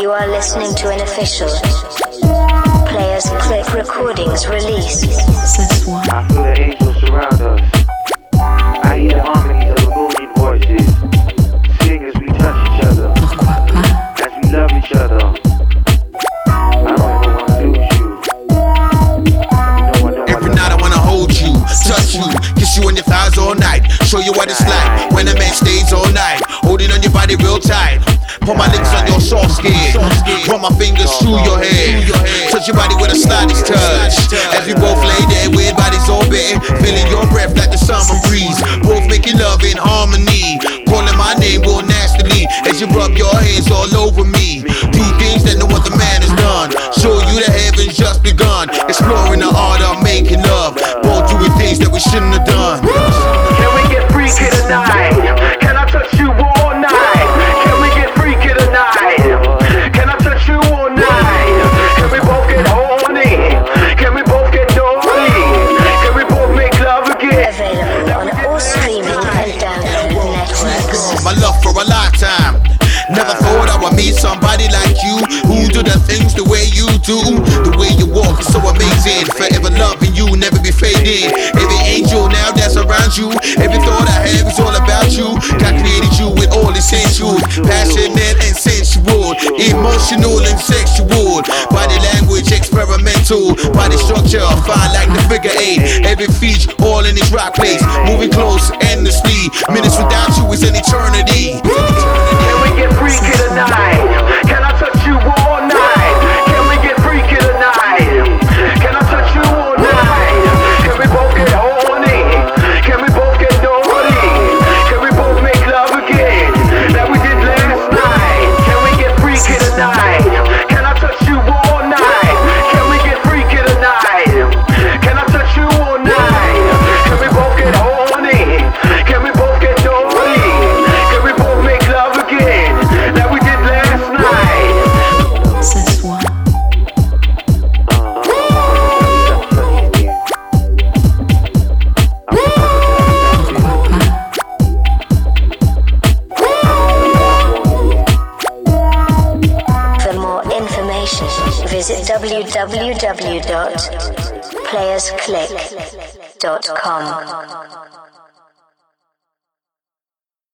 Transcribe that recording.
You are listening to an official Players Click Recordings release. This. I feel the angels surround us. I hear the harmonies of the moving voices. Sing as we touch each other. As we love each other. touch you, kiss you in your thighs all night, show you what it's like when a man stays all Put my lips on your soft skin, run my fingers through your hair, touch your body with a slightest touch. As we both lay there with bodies open, feeling your breath like the summer breeze. Both making love in harmony, calling my name real nastily as you rub your hands all over me. Do things that no other man has done. Show you the heavens just begun, exploring the art of making love. Both doing things that we shouldn't have done. Can we get freaky tonight? Do. The way you walk is so amazing. Forever loving you, never be fading. Every angel now that's around you, every thought I have is all about you. God created you with all essentials, passionate and sensual, emotional and sexual. Body language experimental, body structure fine like the figure eight. Every feature all in its right place, moving close endlessly. Minutes without you is an eternity. Visit www.playersclick.com.